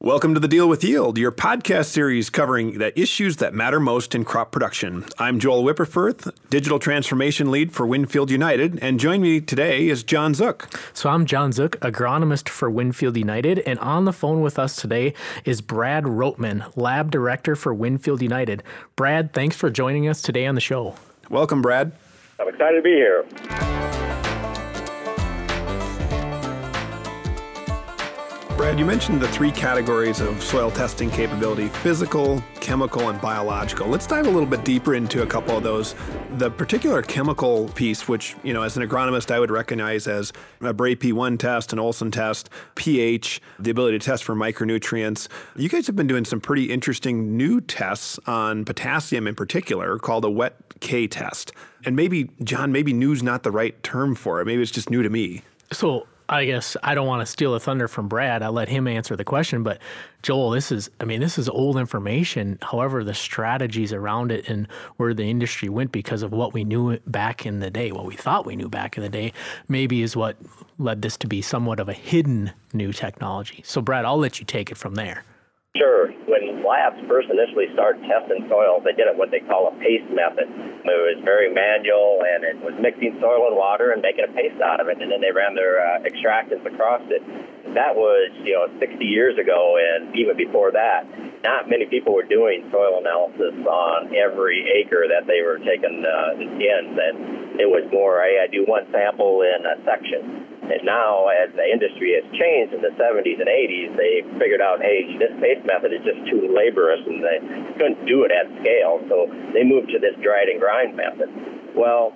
Welcome to the Deal with Yield, your podcast series covering the issues that matter most in crop production. I'm Joel Wipperfurth, digital transformation lead for Winfield United, and join me today is John Zook. So I'm John Zook, agronomist for Winfield United, and on the phone with us today is Brad Roetman, lab director for Winfield United. Brad, thanks for joining us today on the show. Welcome, Brad. I'm excited to be here. Brad, you mentioned the three categories of soil testing capability physical, chemical, and biological. Let's dive a little bit deeper into a couple of those. The particular chemical piece, which, you know, as an agronomist, I would recognize as a Bray P1 test, an Olsen test, pH, the ability to test for micronutrients. You guys have been doing some pretty interesting new tests on potassium in particular called a wet K test. And maybe, John, maybe new's not the right term for it. Maybe it's just new to me. So I guess I don't want to steal the thunder from Brad. I'll let him answer the question. But Joel, this is, I mean, this is old information. However, the strategies around it and where the industry went because of what we knew back in the day, what we thought we knew back in the day, maybe is what led this to be somewhat of a hidden new technology. So, Brad, I'll let you take it from there. Sure. When labs first initially started testing soils, they did it what they call a paste method. It was very manual, and it was mixing soil and water and making a paste out of it, and then they ran their uh, extractants across it. That was, you know, 60 years ago, and even before that, not many people were doing soil analysis on every acre that they were taking uh, skins, and it was more, hey, I do one sample in a section. And now, as the industry has changed in the 70s and 80s, they figured out, hey, this paste method is just too laborious, and they couldn't do it at scale. So they moved to this dried and grind method. Well,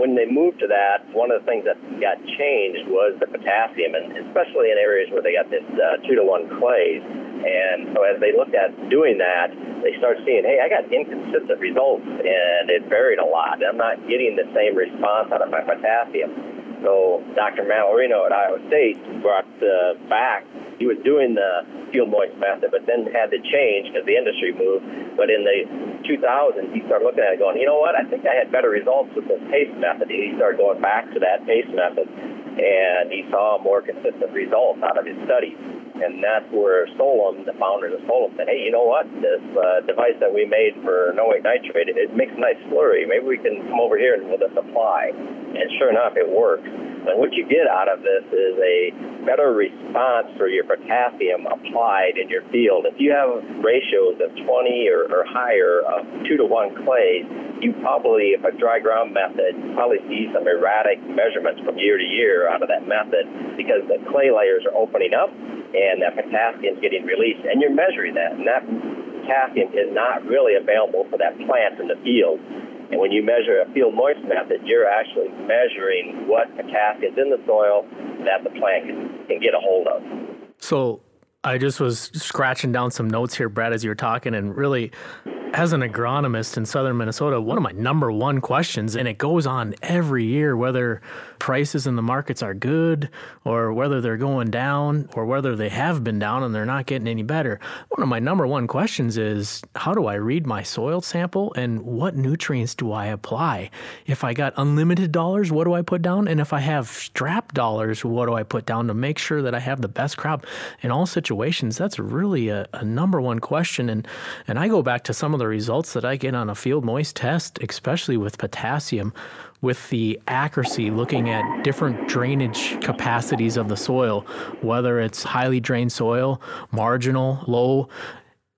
when they moved to that, one of the things that got changed was the potassium, and especially in areas where they got this uh, two to one clays. And so as they looked at doing that, they started seeing, hey, I got inconsistent results, and it varied a lot. I'm not getting the same response out of my potassium. So Dr. Mallarino at Iowa State brought uh, back. He was doing the field moist method, but then had to change because the industry moved. But in the 2000s, he started looking at it, going, you know what? I think I had better results with this paste method. He started going back to that paste method, and he saw more consistent results out of his studies. And that's where Solum, the founders of Solum, said, hey, you know what? This uh, device that we made for no nitrate, it, it makes a nice slurry. Maybe we can come over here and with a supply. And sure enough, it works. And what you get out of this is a better response for your potassium applied in your field. If you have ratios of 20 or, or higher of 2 to 1 clays, you probably, if a dry ground method, probably see some erratic measurements from year to year out of that method because the clay layers are opening up and that potassium is getting released, and you're measuring that. And that potassium is not really available for that plant in the field. And when you measure a field moist method, you're actually measuring what potassium is in the soil that the plant can, can get a hold of. So I just was scratching down some notes here, Brad, as you were talking, and really as an agronomist in southern Minnesota, one of my number one questions, and it goes on every year, whether prices in the markets are good or whether they're going down or whether they have been down and they're not getting any better. One of my number one questions is how do I read my soil sample and what nutrients do I apply? If I got unlimited dollars, what do I put down? And if I have strap dollars, what do I put down to make sure that I have the best crop in all situations? That's really a, a number one question. And, and I go back to some of the results that I get on a field moist test, especially with potassium, with the accuracy looking at different drainage capacities of the soil, whether it's highly drained soil, marginal, low,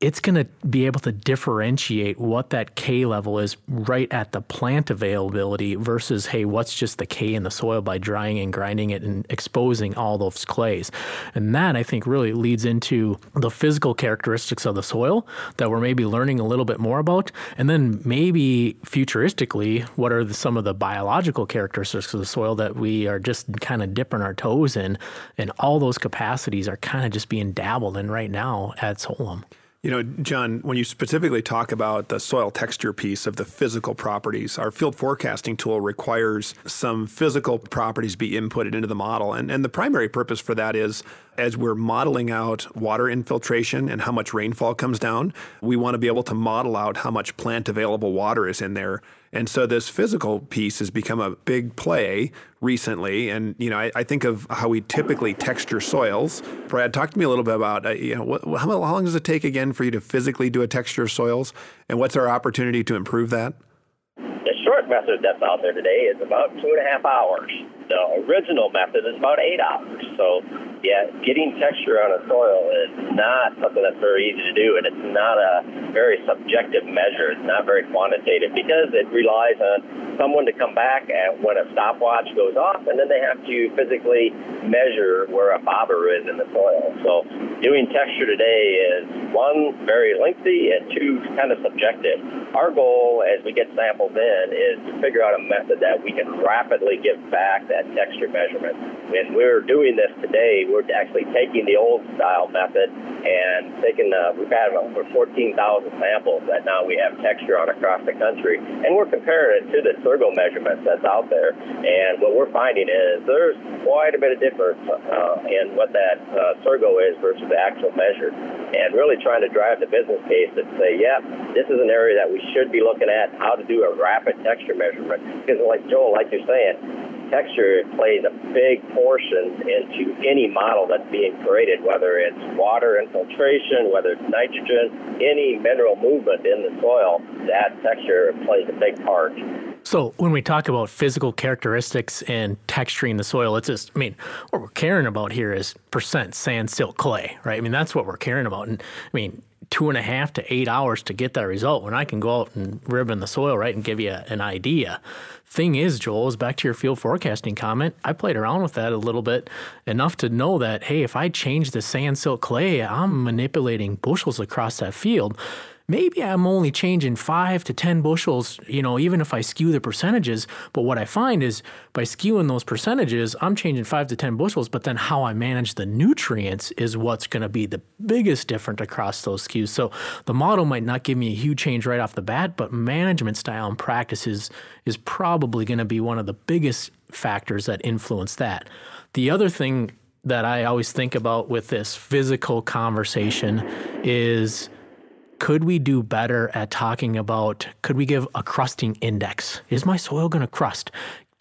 it's going to be able to differentiate what that K level is right at the plant availability versus, hey, what's just the K in the soil by drying and grinding it and exposing all those clays. And that, I think, really leads into the physical characteristics of the soil that we're maybe learning a little bit more about. And then maybe futuristically, what are the, some of the biological characteristics of the soil that we are just kind of dipping our toes in? And all those capacities are kind of just being dabbled in right now at Solum. You know, John, when you specifically talk about the soil texture piece of the physical properties, our field forecasting tool requires some physical properties be inputted into the model. And, and the primary purpose for that is as we're modeling out water infiltration and how much rainfall comes down, we want to be able to model out how much plant available water is in there. And so this physical piece has become a big play recently. And, you know, I, I think of how we typically texture soils. Brad, talk to me a little bit about, uh, you know, how long does it take again for you to physically do a texture of soils? And what's our opportunity to improve that? The short method that's out there today is about two and a half hours. The original method is about eight hours. So yeah, getting texture on a soil is not something that's very easy to do, and it's not a very subjective measure. It's not very quantitative because it relies on someone to come back and when a stopwatch goes off, and then they have to physically measure where a bobber is in the soil. So doing texture today is one very lengthy and two kind of subjective. Our goal as we get samples in is to figure out a method that we can rapidly give back that texture measurement. When we're doing this today, we're actually taking the old style method and taking the, we've had over 14,000 samples that now we have texture on across the country, and we're comparing it to the SSURGO measurements that's out there. And what we're finding is there's quite a bit of difference uh, in what that uh, SSURGO is versus the actual measure, and really trying to drive the business case to say, yeah, this is an area that we should be looking at how to do a rapid texture measurement. Because like Joel, like you're saying, texture plays a big portion into any model that's being created, whether it's water infiltration, whether it's nitrogen, any mineral movement in the soil, that texture plays a big part. So when we talk about physical characteristics and texturing the soil, it's just, I mean, what we're caring about here is percent sand, silt, clay, right? I mean, that's what we're caring about. And I mean, two and a half to eight hours to get that result when I can go out and ribbon the soil, right, and give you an idea. Thing is, Joel, is back to your field forecasting comment. I played around with that a little bit enough to know that, hey, if I change the sand, silt, clay, I'm manipulating bushels across that field maybe I'm only changing five to 10 bushels, you know, even if I skew the percentages. But what I find is by skewing those percentages, I'm changing five to 10 bushels, but then how I manage the nutrients is what's going to be the biggest difference across those skews. So the model might not give me a huge change right off the bat, but management style and practices is probably going to be one of the biggest factors that influence that. The other thing that I always think about with this physical conversation is could we do better at talking about could we give a crusting index? Is my soil going to crust?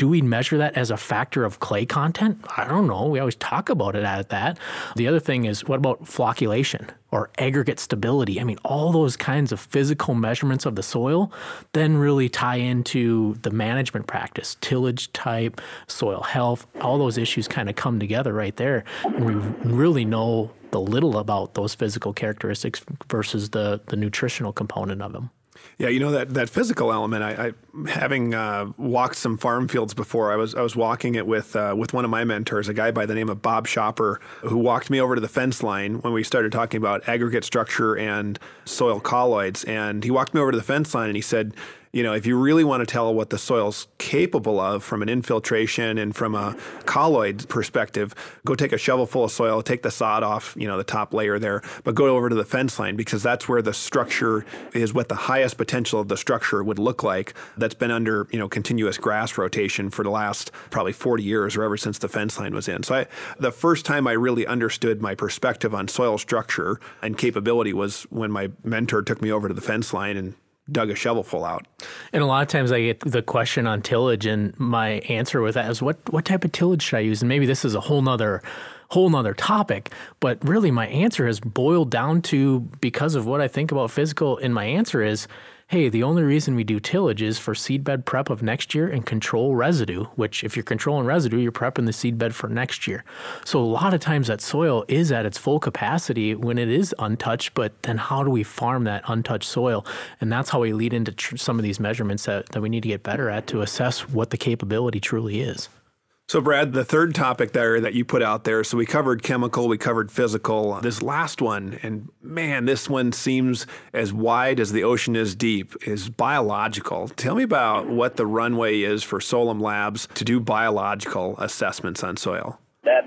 Do we measure that as a factor of clay content? I don't know. We always talk about it at that. The other thing is what about flocculation or aggregate stability? I mean, all those kinds of physical measurements of the soil then really tie into the management practice, tillage type, soil health, all those issues kind of come together right there. And we really know the little about those physical characteristics versus the, the nutritional component of them. Yeah, you know that that physical element. I, I having uh, walked some farm fields before. I was I was walking it with uh, with one of my mentors, a guy by the name of Bob Shopper, who walked me over to the fence line when we started talking about aggregate structure and soil colloids. And he walked me over to the fence line and he said, you know, if you really want to tell what the soil's capable of from an infiltration and from a colloid perspective, go take a shovel full of soil, take the sod off, you know, the top layer there, but go over to the fence line because that's where the structure is what the highest potential of the structure would look like that's been under, you know, continuous grass rotation for the last probably 40 years or ever since the fence line was in. So I, the first time I really understood my perspective on soil structure and capability was when my mentor took me over to the fence line and dug a shovelful out. And a lot of times I get the question on tillage, and my answer with that is, what what type of tillage should I use? And maybe this is a whole nother whole nother topic, but really my answer has boiled down to because of what I think about physical. And my answer is hey, the only reason we do tillage is for seedbed prep of next year and control residue, which if you're controlling residue, you're prepping the seedbed for next year. So a lot of times that soil is at its full capacity when it is untouched, but then how do we farm that untouched soil? And that's how we lead into tr- some of these measurements that, that we need to get better at to assess what the capability truly is. So, Brad, the third topic there that you put out there, so we covered chemical, we covered physical. This last one, and man, this one seems as wide as the ocean is deep, is biological. Tell me about what the runway is for Solum Labs to do biological assessments on soil. That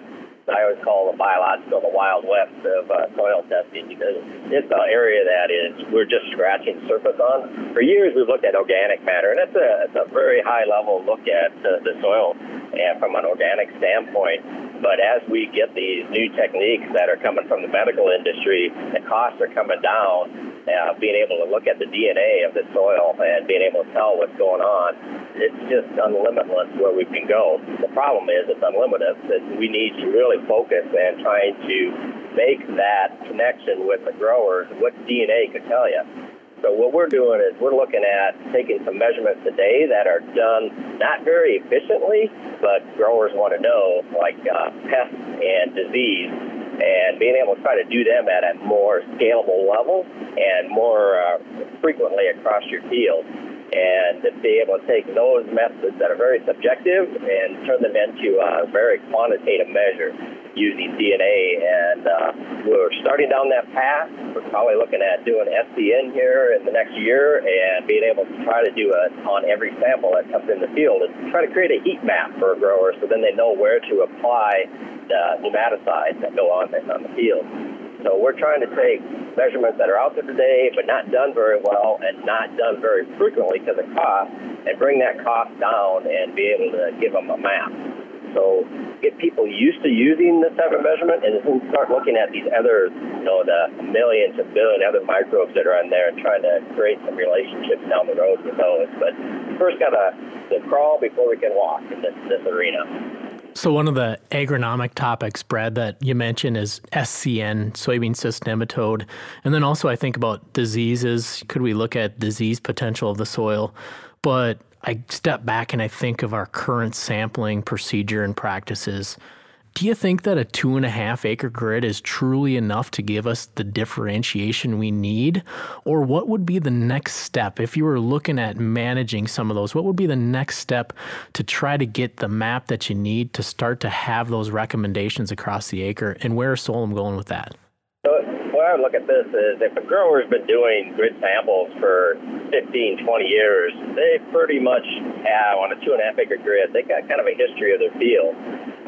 I always call the biological the wild west of uh, soil testing because it's an area that is we're just scratching surface on. For years, we've looked at organic matter, and it's a it's a very high level look at uh, the soil and from an organic standpoint. But as we get these new techniques that are coming from the medical industry, the costs are coming down. Uh, being able to look at the DNA of the soil and being able to tell what's going on, it's just unlimitless where we can go. The problem is it's unlimited. That we need to really focus and trying to make that connection with the growers. What DNA could tell you. So what we're doing is we're looking at taking some measurements today that are done not very efficiently, but growers want to know, like uh, pests and disease, and being able to try to do them at a more scalable level and more uh, frequently across your field. And to be able to take those methods that are very subjective and turn them into a very quantitative measure using DNA. And uh, we're starting down that path. We're probably looking at doing SCN here in the next year and being able to try to do it on every sample that comes in the field and try to create a heat map for a grower so then they know where to apply the nematicides that go on, on the field. So we're trying to take measurements that are out there today, but not done very well and not done very frequently because of cost, and bring that cost down and be able to give them a map. So get people used to using this type of measurement and then start looking at these other, you know, the millions and billion other microbes that are in there and trying to create some relationships down the road with those. But first got to, crawl before we can walk in this, this arena. So one of the agronomic topics, Brad, that you mentioned is SCN, soybean cyst nematode, and then also I think about diseases. Could we look at disease potential of the soil? But I step back and I think of our current sampling procedure and practices. Do you think that a two and a half acre grid is truly enough to give us the differentiation we need? Or what would be the next step if you were looking at managing some of those? What would be the next step to try to get the map that you need to start to have those recommendations across the acre? And where is Solum going with that? Way I look at this is if a grower's been doing grid samples for 15, 20 years, they pretty much have on a two and a half acre grid, they got kind of a history of their field.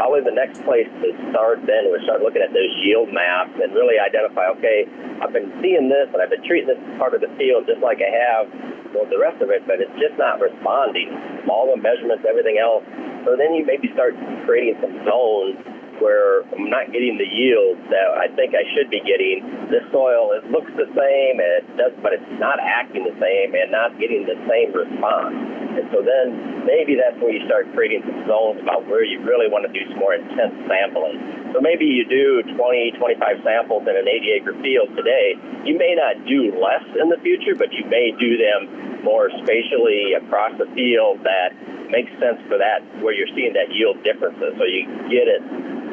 Probably the next place to start then was start looking at those yield maps and really identify, okay, I've been seeing this and I've been treating this part of the field just like I have well, the rest of it, but it's just not responding. All the measurements, everything else. So then you maybe start creating some zones where I'm not getting the yield that I think I should be getting. This soil it looks the same, and it does, but it's not acting the same and not getting the same response. And so then maybe that's where you start creating some zones about where you really want to do some more intense sampling. So maybe you do 20, 25 samples in an 80 acre field today. You may not do less in the future, but you may do them more spatially across the field that makes sense for that where you're seeing that yield differences. So you get it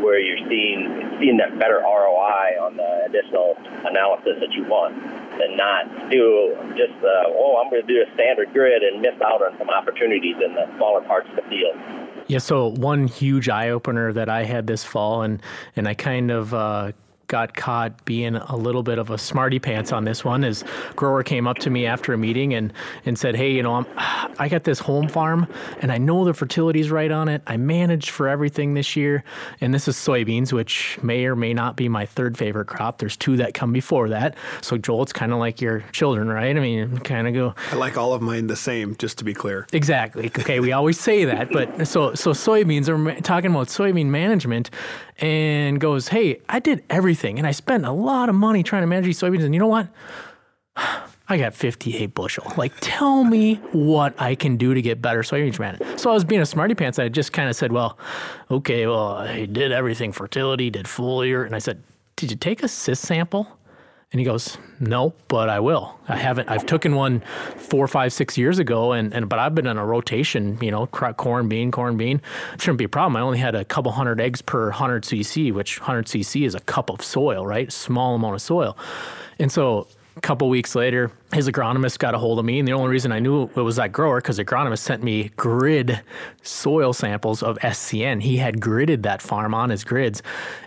where you're seeing seeing that better ROI on the additional analysis that you want, and not do just uh, oh I'm going to do a standard grid and miss out on some opportunities in the smaller parts of the field. Yeah, so one huge eye opener that I had this fall, and and I kind of uh, got caught being a little bit of a smarty pants on this one is grower came up to me after a meeting and, and said, Hey, you know, I'm, I got this home farm and I know the fertility's right on it. I managed for everything this year. And this is soybeans, which may or may not be my third favorite crop. There's two that come before that. So, Joel, it's kind of like your children, right? I mean, kind of go. I like all of mine the same, just to be clear. Exactly. Okay. we always say that. But so, so soybeans are talking about soybean management and goes, Hey, I did everything and I spent a lot of money trying to manage these soybeans. And you know what? I got 58 bushel. Like, tell me what I can do to get better soybeans management. So I was being a smarty pants. I just kind of said, well, okay, well, I did everything fertility, did foliar. And I said, did you take a cyst sample? And he goes, "No, but I will. I haven't. I've taken one four, five, six years ago, and, and but I've been on a rotation. You know, corn, bean, corn, bean. Shouldn't be a problem. I only had a couple hundred eggs per hundred cc, which hundred cc is a cup of soil, right? Small amount of soil. And so a couple weeks later, his agronomist got a hold of me, and the only reason I knew it was that grower because agronomist sent me grid soil samples of SCN. He had gridded that farm on his grids,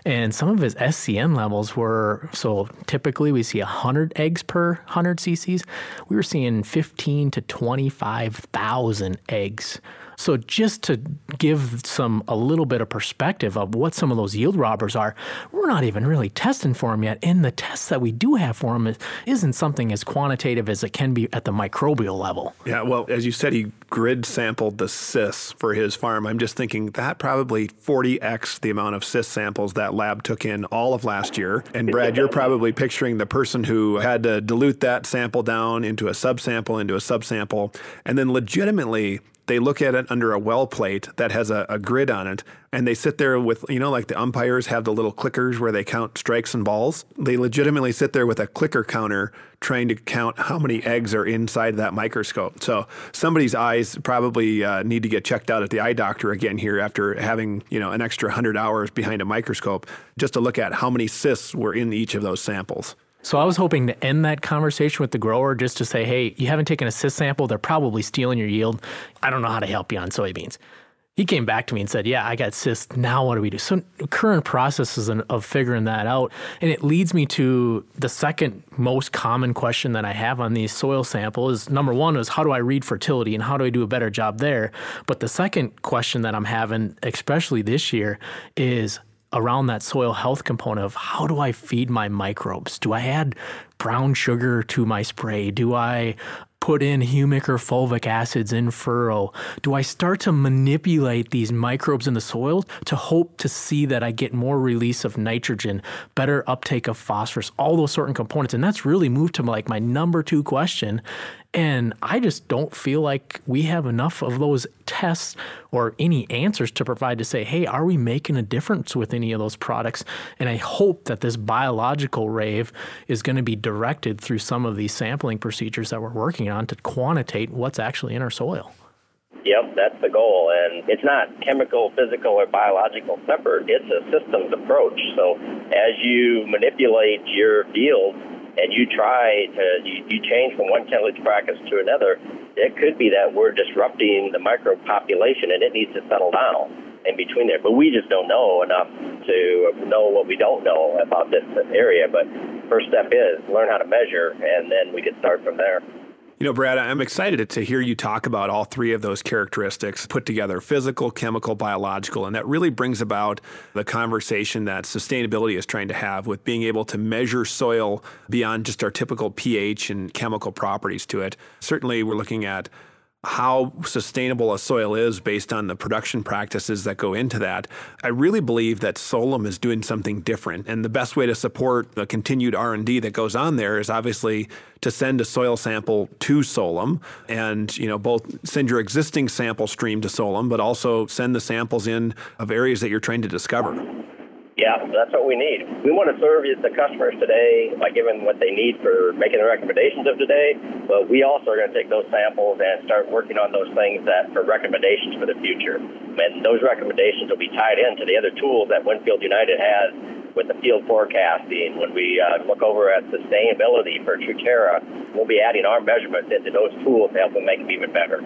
and some of his SCN levels were so typically we see 100 eggs per 100 cc's. We were seeing 15 to 25,000 eggs So just to give some a little bit of perspective of what some of those yield robbers are, we're not even really testing for them yet. And the tests that we do have for them is, isn't something as quantitative as it can be at the microbial level. Yeah, well, as you said, he grid sampled the cysts for his farm. I'm just thinking that probably 40x the amount of cyst samples that lab took in all of last year. And Brad, you're probably picturing the person who had to dilute that sample down into a subsample, into a subsample, and then legitimately they look at it under a well plate that has a, a, grid on it and they sit there with you know like the umpires have the little clickers where they count strikes and balls? They legitimately sit there with a clicker counter trying to count how many eggs are inside that microscope. So somebody's eyes probably uh, need to get checked out at the eye doctor again here after having you know an extra 100 hours behind a microscope just to look at how many cysts were in each of those samples so I was hoping to end that conversation with the grower just to say, hey, you haven't taken a cyst sample. They're probably stealing your yield. I don't know how to help you on soybeans. He came back to me and said, yeah, I got cysts. Now what do we do? So current processes of figuring that out. And it leads me to the second most common question that I have on these soil samples is number one is how do I read fertility and how do I do a better job there? But the second question that I'm having, especially this year, is around that soil health component of how do I feed my microbes? Do I add brown sugar to my spray? Do I put in humic or fulvic acids in furrow? Do I start to manipulate these microbes in the soil to hope to see that I get more release of nitrogen, better uptake of phosphorus, all those certain components? And that's really moved to like my number two question. And I just don't feel like we have enough of those tests or any answers to provide to say, hey, are we making a difference with any of those products? And I hope that this biological rave is going to be directed through some of these sampling procedures that we're working on to quantitate what's actually in our soil. Yep, that's the goal. And it's not chemical, physical, or biological separate. It's a systems approach. So as you manipulate your field and you try to you, you change from one tillage practice to another, it could be that we're disrupting the micro population and it needs to settle down in between there. But we just don't know enough to know what we don't know about this area. But first step is learn how to measure, and then we can start from there. You know, Brad, I'm excited to hear you talk about all three of those characteristics put together physical, chemical, biological. And that really brings about the conversation that sustainability is trying to have with being able to measure soil beyond just our typical pH and chemical properties to it. Certainly, we're looking at how sustainable a soil is based on the production practices that go into that. I really believe that Solum is doing something different and the best way to support the continued R&D that goes on there is obviously to send a soil sample to Solum and you know both send your existing sample stream to Solum but also send the samples in of areas that you're trying to discover. Yeah, that's what we need. We want to serve the customers today by giving what they need for making the recommendations of today, but we also are going to take those samples and start working on those things that for recommendations for the future. And those recommendations will be tied into the other tools that Winfield United has with the field forecasting. When we uh, look over at sustainability for Truterra, we'll be adding our measurements into those tools to help them make them even better.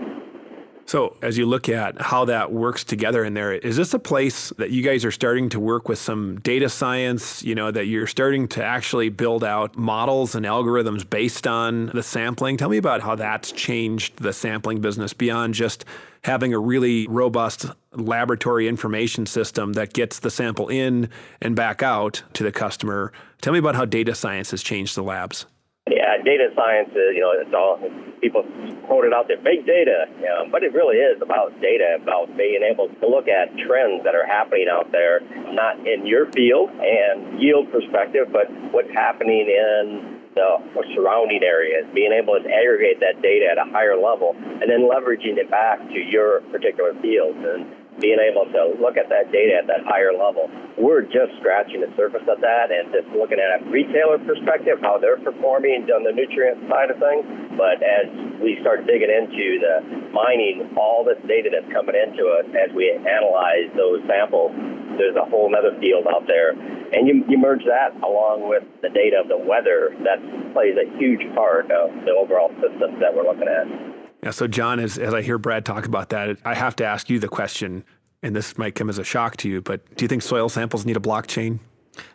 So, as you look at how that works together in there, is this a place that you guys are starting to work with some data science, you know, that you're starting to actually build out models and algorithms based on the sampling? Tell me about how that's changed the sampling business beyond just having a really robust laboratory information system that gets the sample in and back out to the customer. Tell me about how data science has changed the labs. Yeah, data science you know, it's all people quote it out there, big data, you know, but it really is about data, about being able to look at trends that are happening out there, not in your field and yield perspective, but what's happening in the surrounding areas, being able to aggregate that data at a higher level, and then leveraging it back to your particular field. And being able to look at that data at that higher level. We're just scratching the surface of that and just looking at a retailer perspective, how they're performing on the nutrient side of things. But as we start digging into the mining all this data that's coming into us as we analyze those samples, there's a whole other field out there. And you, you merge that along with the data of the weather, that plays a huge part of the overall systems that we're looking at. Yeah, so John, as, as I hear Brad talk about that, I have to ask you the question, and this might come as a shock to you, but do you think soil samples need a blockchain?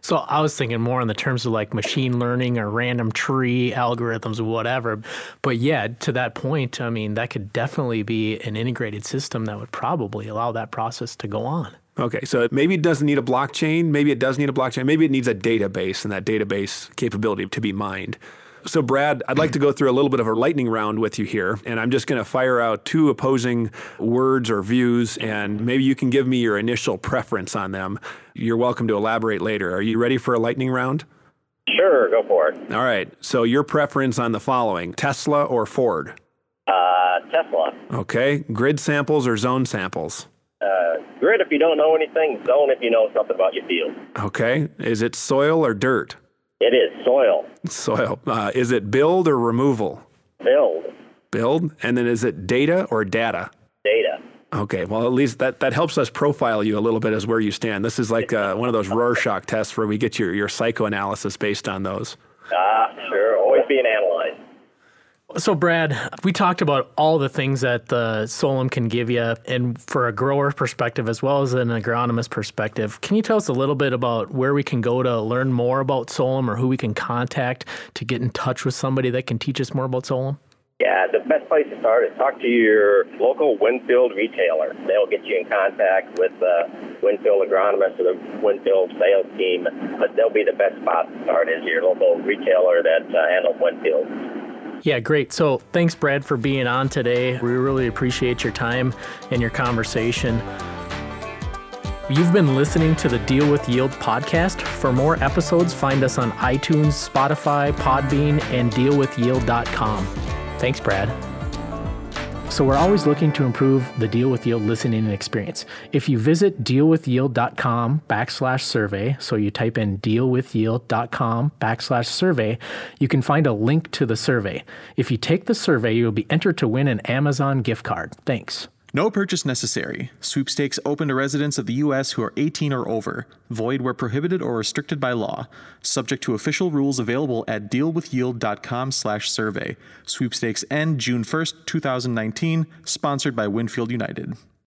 So I was thinking more in the terms of like machine learning or random tree algorithms or whatever. But yeah, to that point, I mean, that could definitely be an integrated system that would probably allow that process to go on. Okay, so maybe it doesn't need a blockchain. Maybe it does need a blockchain. Maybe it needs a database and that database capability to be mined. So, Brad, I'd like to go through a little bit of a lightning round with you here, and I'm just going to fire out two opposing words or views, and maybe you can give me your initial preference on them. You're welcome to elaborate later. Are you ready for a lightning round? Sure, go for it. All right. So, your preference on the following Tesla or Ford? Uh, Tesla. Okay. Grid samples or zone samples? Uh, grid if you don't know anything, zone if you know something about your field. Okay. Is it soil or dirt? It is soil. Soil. Uh, is it build or removal? Build. Build. And then is it data or data? Data. Okay, well, at least that, that helps us profile you a little bit as where you stand. This is like uh, one of those Rorschach tests where we get your, your psychoanalysis based on those. Ah, sure. Always being analyzed. So, Brad, we talked about all the things that the Solum can give you, and for a grower perspective as well as an agronomist perspective. Can you tell us a little bit about where we can go to learn more about Solum or who we can contact to get in touch with somebody that can teach us more about Solum? Yeah, the best place to start is talk to your local Winfield retailer. They'll get you in contact with the Winfield agronomist or the Winfield sales team, but they'll be the best spot to start is your local retailer that uh, handles Winfield. Yeah, great. So thanks, Brad, for being on today. We really appreciate your time and your conversation. You've been listening to the Deal with Yield podcast. For more episodes, find us on iTunes, Spotify, Podbean, and dealwithyield.com. Thanks, Brad. So we're always looking to improve the Deal with Yield listening experience. If you visit dealwithyield.com backslash survey, so you type in dealwithyield.com backslash survey, you can find a link to the survey. If you take the survey, you'll be entered to win an Amazon gift card. Thanks. No purchase necessary. Sweepstakes open to residents of the U.S. who are 18 or over. Void where prohibited or restricted by law. Subject to official rules available at dealwithyield.com/survey. Sweepstakes end June 1st, 2019. Sponsored by Winfield United.